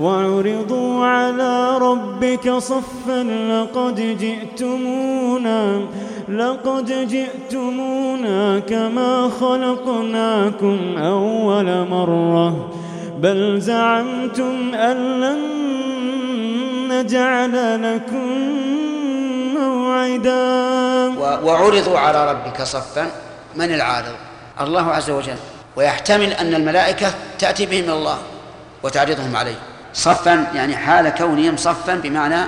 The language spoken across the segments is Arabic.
وعرضوا على ربك صفا لقد جئتمونا لقد جئتمونا كما خلقناكم أول مرة. بل زعمتم أن لن نجعل لكم موعدا. وعرضوا على ربك صفا من العارض؟ الله عز وجل. ويحتمل أن الملائكة تأتي بهم الله وتعرضهم عليه. صفا يعني حال كونهم صفا بمعنى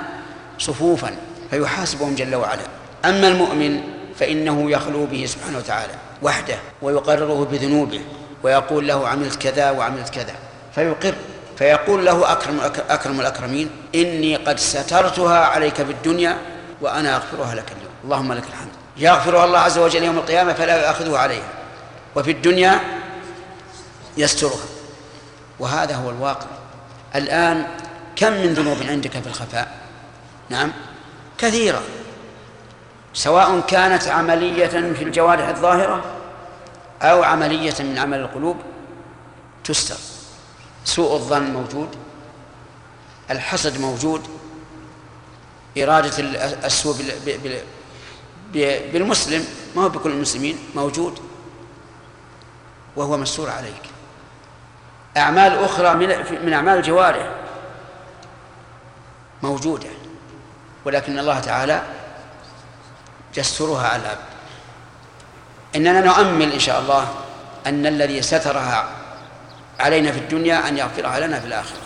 صفوفا. فيحاسبهم جل وعلا. أما المؤمن فإنه يخلو به سبحانه وتعالى وحده ويقرره بذنوبه ويقول له عملت كذا وعملت كذا. فيقر فيقول له أكرم أكرم الأكرمين إني قد سترتها عليك في الدنيا وأنا أغفرها لك اليوم. اللهم لك الحمد. يغفرها الله عز وجل يوم القيامة فلا يؤاخذه عليها. وفي الدنيا يسترها. وهذا هو الواقع. الآن كم من ذنوب عندك في الخفاء؟ نعم كثيرة. سواء كانت عملية في الجوارح الظاهرة أو عملية من عمل القلوب تستر. سوء الظن موجود الحسد موجود إرادة السوء بالمسلم ما هو بكل المسلمين موجود وهو مستور عليك. أعمال أخرى من من أعمال الجوارح موجودة ولكن الله تعالى يسترها على العبد. إننا نؤمل إن شاء الله أن الذي سترها علينا في الدنيا أن يغفرها لنا في الآخرة.